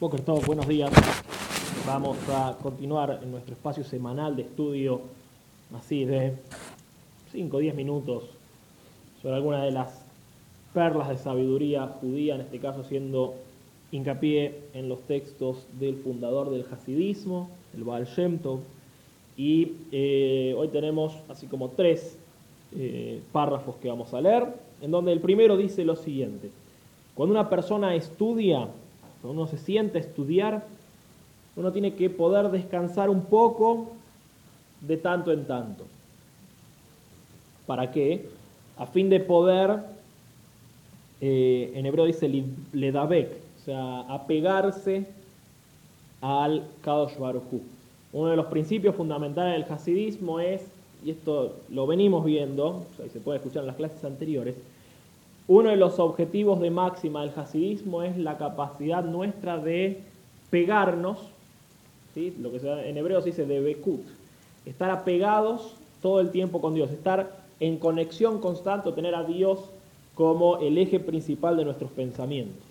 Boker Tov, buenos días. Vamos a continuar en nuestro espacio semanal de estudio, así de 5 o 10 minutos, sobre alguna de las perlas de sabiduría judía, en este caso haciendo hincapié en los textos del fundador del hasidismo, el Baal Shem Tov. Y eh, hoy tenemos así como tres eh, párrafos que vamos a leer, en donde el primero dice lo siguiente. Cuando una persona estudia, uno se siente a estudiar, uno tiene que poder descansar un poco de tanto en tanto. ¿Para qué? A fin de poder, eh, en hebreo dice ledabek, o sea, apegarse al Kadosh Baruj. Uno de los principios fundamentales del hasidismo es, y esto lo venimos viendo, o sea, se puede escuchar en las clases anteriores, uno de los objetivos de máxima del hasidismo es la capacidad nuestra de pegarnos, ¿sí? lo que en hebreo se dice de bekut, estar apegados todo el tiempo con Dios, estar en conexión constante, tener a Dios como el eje principal de nuestros pensamientos.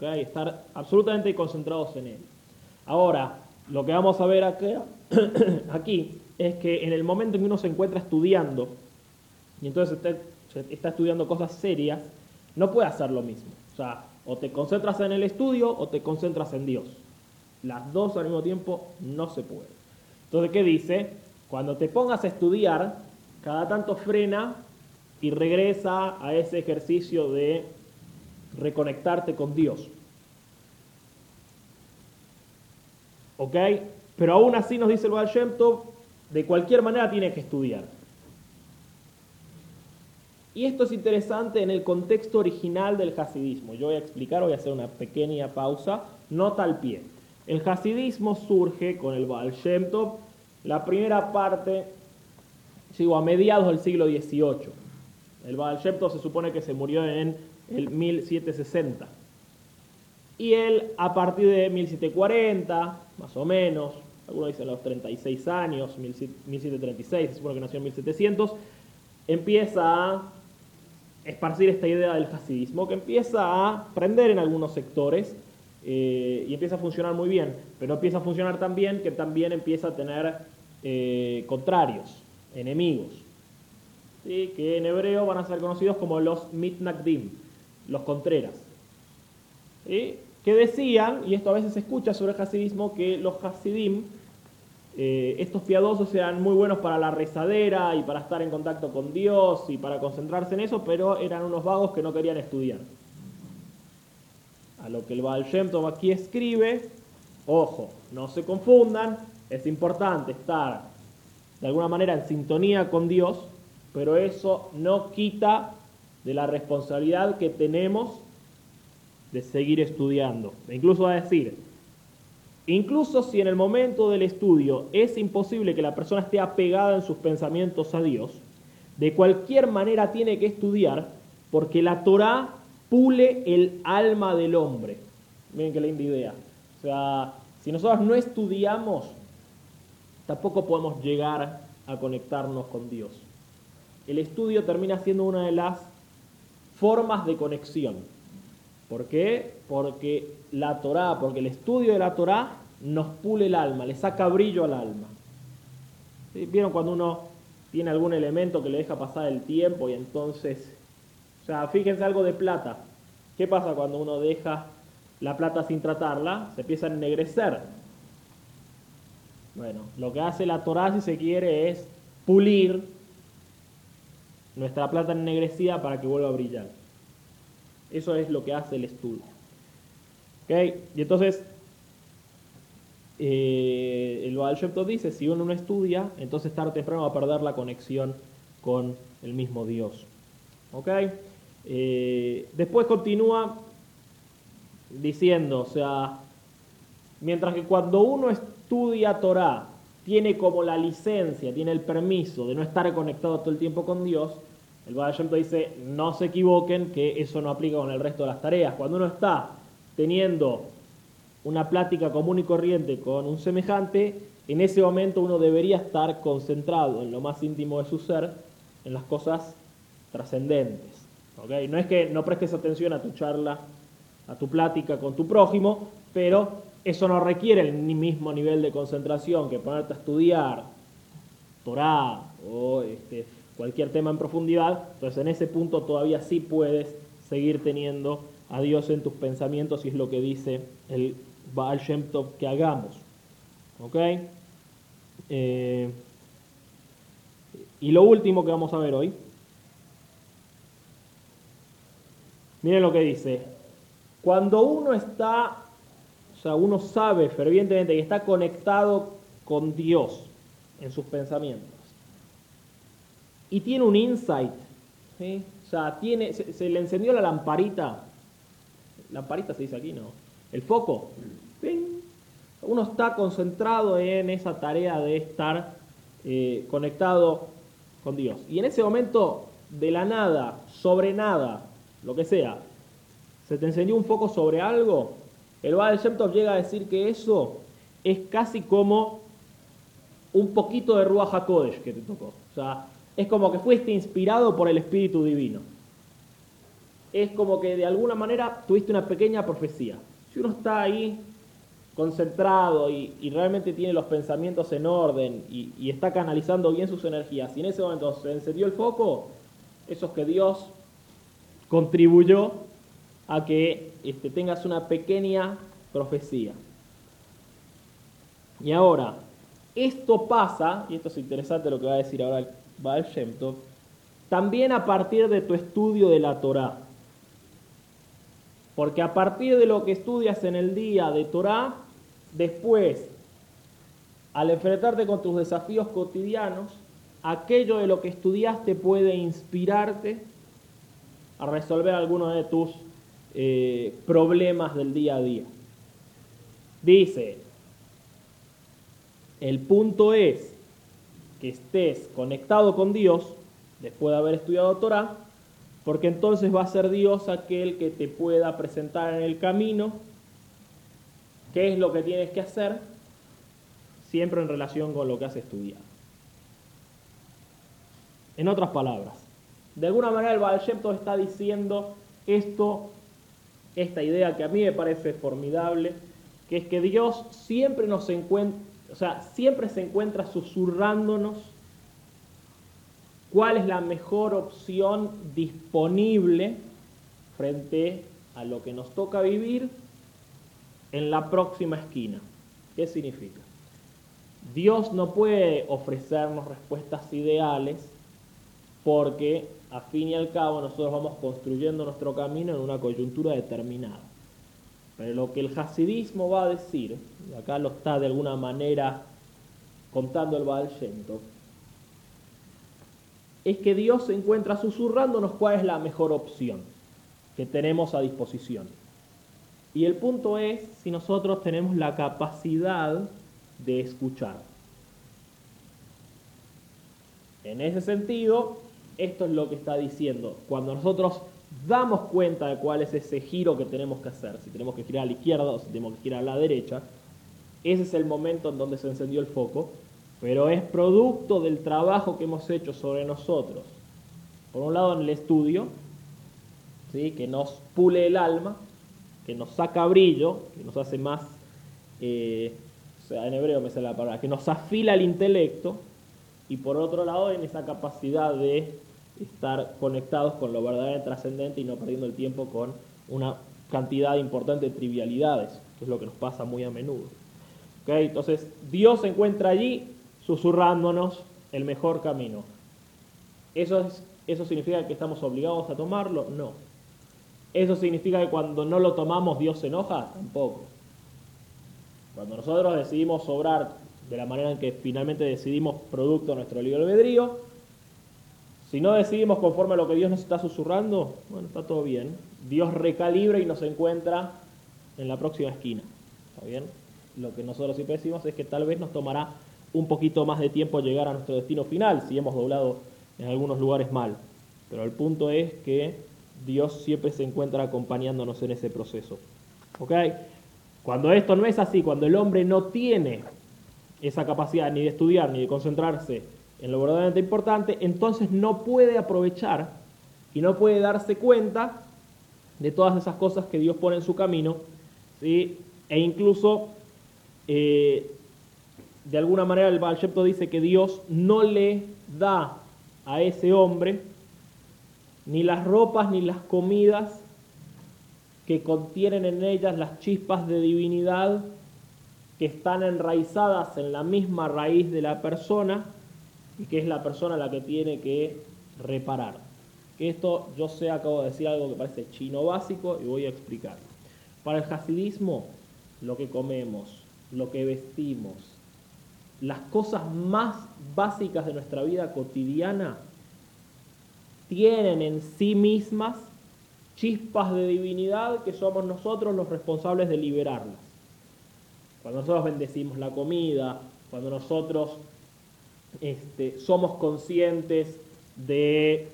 Estar absolutamente concentrados en Él. Ahora, lo que vamos a ver aquí es que en el momento en que uno se encuentra estudiando, y entonces está está estudiando cosas serias, no puede hacer lo mismo. O sea, o te concentras en el estudio o te concentras en Dios. Las dos al mismo tiempo no se puede. Entonces, ¿qué dice? Cuando te pongas a estudiar, cada tanto frena y regresa a ese ejercicio de reconectarte con Dios. ¿Ok? Pero aún así nos dice el Baal de cualquier manera tiene que estudiar. Y esto es interesante en el contexto original del hasidismo. Yo voy a explicar, voy a hacer una pequeña pausa, nota al pie. El hasidismo surge con el Baal la primera parte, sigo a mediados del siglo XVIII. El Baal se supone que se murió en el 1760. Y él, a partir de 1740, más o menos, algunos dicen los 36 años, 1736, se supone que nació en 1700, empieza a esparcir esta idea del hasidismo que empieza a prender en algunos sectores eh, y empieza a funcionar muy bien, pero empieza a funcionar también que también empieza a tener eh, contrarios, enemigos, que en hebreo van a ser conocidos como los mitnagdim, los contreras, que decían, y esto a veces se escucha sobre el hasidismo, que los hasidim eh, estos piadosos sean muy buenos para la rezadera y para estar en contacto con Dios y para concentrarse en eso, pero eran unos vagos que no querían estudiar. A lo que el Baal Shem Tov aquí escribe, ojo, no se confundan, es importante estar de alguna manera en sintonía con Dios, pero eso no quita de la responsabilidad que tenemos de seguir estudiando. E incluso va a decir, Incluso si en el momento del estudio es imposible que la persona esté apegada en sus pensamientos a Dios, de cualquier manera tiene que estudiar porque la Torah pule el alma del hombre. Miren qué linda idea. O sea, si nosotros no estudiamos, tampoco podemos llegar a conectarnos con Dios. El estudio termina siendo una de las formas de conexión. ¿Por qué? Porque la Torah, porque el estudio de la Torah nos pule el alma, le saca brillo al alma. ¿Vieron cuando uno tiene algún elemento que le deja pasar el tiempo y entonces, o sea, fíjense algo de plata. ¿Qué pasa cuando uno deja la plata sin tratarla? Se empieza a ennegrecer. Bueno, lo que hace la Torah, si se quiere, es pulir nuestra plata ennegrecida para que vuelva a brillar. Eso es lo que hace el estudio. ¿Ok? Y entonces, eh, el Baal Shem dice, si uno no estudia, entonces tarde temprano va a perder la conexión con el mismo Dios. ¿Ok? Eh, después continúa diciendo, o sea, mientras que cuando uno estudia Torah, tiene como la licencia, tiene el permiso de no estar conectado todo el tiempo con Dios, el Baal Shem dice, no se equivoquen que eso no aplica con el resto de las tareas. Cuando uno está teniendo una plática común y corriente con un semejante, en ese momento uno debería estar concentrado en lo más íntimo de su ser, en las cosas trascendentes. ¿okay? No es que no prestes atención a tu charla a tu plática con tu prójimo, pero eso no requiere el mismo nivel de concentración que ponerte a estudiar Torah o este, cualquier tema en profundidad. Entonces en ese punto todavía sí puedes seguir teniendo a Dios en tus pensamientos y es lo que dice el Baal Shem Tov que hagamos. ¿Ok? Eh, y lo último que vamos a ver hoy. Miren lo que dice. Cuando uno está, o sea, uno sabe fervientemente que está conectado con Dios en sus pensamientos y tiene un insight, o sea, tiene, se, le encendió la lamparita, lamparita se dice aquí, ¿no? El foco, uno está concentrado en esa tarea de estar eh, conectado con Dios. Y en ese momento, de la nada, sobre nada, lo que sea, se te encendió un foco sobre algo, el Baal Shem llega a decir que eso es casi como un poquito de Ruach HaKodesh que te tocó. O sea, es como que fuiste inspirado por el Espíritu Divino. Es como que de alguna manera tuviste una pequeña profecía. Si uno está ahí concentrado y, realmente tiene los pensamientos en orden y, está canalizando bien sus energías, y en ese momento se encendió el foco, eso es que Dios contribuyó a que este, tengas una pequeña profecía. Y ahora, esto pasa, y esto es interesante lo que va a decir ahora Baal Shem también a partir de tu estudio de la Torá. Porque a partir de lo que estudias en el día de Torá, después, al enfrentarte con tus desafíos cotidianos, aquello de lo que estudiaste puede inspirarte a resolver algunos de tus eh, problemas del día a día. Dice, el punto es que estés conectado con Dios después de haber estudiado Torah, porque entonces va a ser Dios aquel que te pueda presentar en el camino qué es lo que tienes que hacer, siempre en relación con lo que has estudiado. En otras palabras, de alguna manera el Shem está diciendo esto, esta idea que a mí me parece formidable, que es que Dios siempre nos encuentra, o sea, siempre se encuentra susurrándonos cuál es la mejor opción disponible frente a lo que nos toca vivir en la próxima esquina. ¿Qué significa? Dios no puede ofrecernos respuestas ideales porque a fin y al cabo nosotros vamos construyendo nuestro camino en una coyuntura determinada. Pero lo que el hasidismo va a decir, y acá lo está de alguna manera contando el Baal Shem es que Dios se encuentra susurrándonos cuál es la mejor opción que tenemos a disposición. Y el punto es si nosotros tenemos la capacidad de escuchar. En ese sentido, esto es lo que está diciendo. Cuando nosotros damos cuenta de cuál es ese giro que tenemos que hacer, si tenemos que girar a la izquierda o si tenemos que girar a la derecha, ese es el momento en donde se encendió el foco, pero es producto del trabajo que hemos hecho sobre nosotros. Por un lado en el estudio, ¿sí? que nos pule el alma, que nos saca brillo, que nos hace más, eh, o sea, en hebreo me sale la palabra, que nos afila el intelecto, y por otro lado en esa capacidad de estar conectados con lo verdaderamente trascendente y no perdiendo el tiempo con una cantidad importante de trivialidades, que es lo que nos pasa muy a menudo. Entonces, Dios se encuentra allí susurrándonos el mejor camino. ¿Eso, es, ¿Eso significa que estamos obligados a tomarlo? No. ¿Eso significa que cuando no lo tomamos Dios se enoja? Tampoco. Cuando nosotros decidimos obrar de la manera en que finalmente decidimos producto de nuestro libre albedrío, si no decidimos conforme a lo que Dios nos está susurrando, bueno, está todo bien. Dios recalibra y nos encuentra en la próxima esquina. ¿Está bien? Lo que nosotros sí decimos es que tal vez nos tomará un poquito más de tiempo llegar a nuestro destino final si hemos doblado en algunos lugares mal. Pero el punto es que Dios siempre se encuentra acompañándonos en ese proceso. ¿Ok? Cuando esto no es así, cuando el hombre no tiene esa capacidad ni de estudiar ni de concentrarse en lo verdaderamente importante, entonces no puede aprovechar y no puede darse cuenta de todas esas cosas que Dios pone en su camino, ¿sí? e incluso eh, de alguna manera el Baal dice que Dios no le da a ese hombre ni las ropas ni las comidas que contienen en ellas las chispas de divinidad que están enraizadas en la misma raíz de la persona y que es la persona la que tiene que reparar. Esto, yo sé, acabo de decir algo que parece chino básico y voy a explicar. Para el hasidismo, lo que comemos, lo que vestimos, las cosas más básicas de nuestra vida cotidiana tienen en sí mismas chispas de divinidad que somos nosotros los responsables de liberarlas. Cuando nosotros bendecimos la comida, cuando nosotros este, somos conscientes de,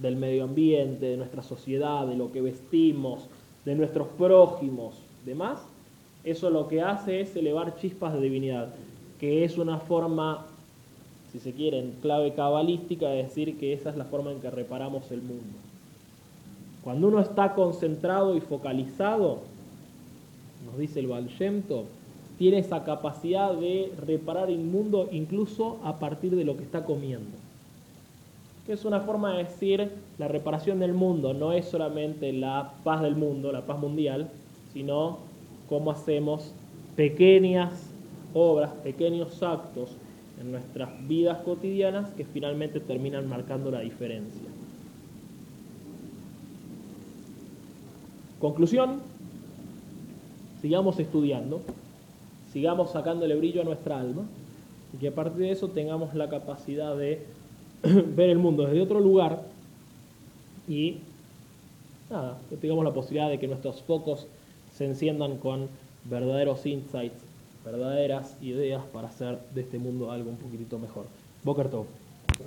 del medio ambiente, de nuestra sociedad, de lo que vestimos, de nuestros prójimos, demás, eso lo que hace es elevar chispas de divinidad, que es una forma si se quiere, clave cabalística, de decir que esa es la forma en que reparamos el mundo. Cuando uno está concentrado y focalizado, nos dice el Valshemto, tiene esa capacidad de reparar el mundo incluso a partir de lo que está comiendo. Que es una forma de decir la reparación del mundo, no es solamente la paz del mundo, la paz mundial, sino cómo hacemos pequeñas obras, pequeños actos en nuestras vidas cotidianas que finalmente terminan marcando la diferencia. Conclusión, sigamos estudiando, sigamos sacándole brillo a nuestra alma y que a partir de eso tengamos la capacidad de ver el mundo desde otro lugar y nada, tengamos la posibilidad de que nuestros focos se enciendan con verdaderos insights verdaderas ideas para hacer de este mundo algo un poquitito mejor. Boker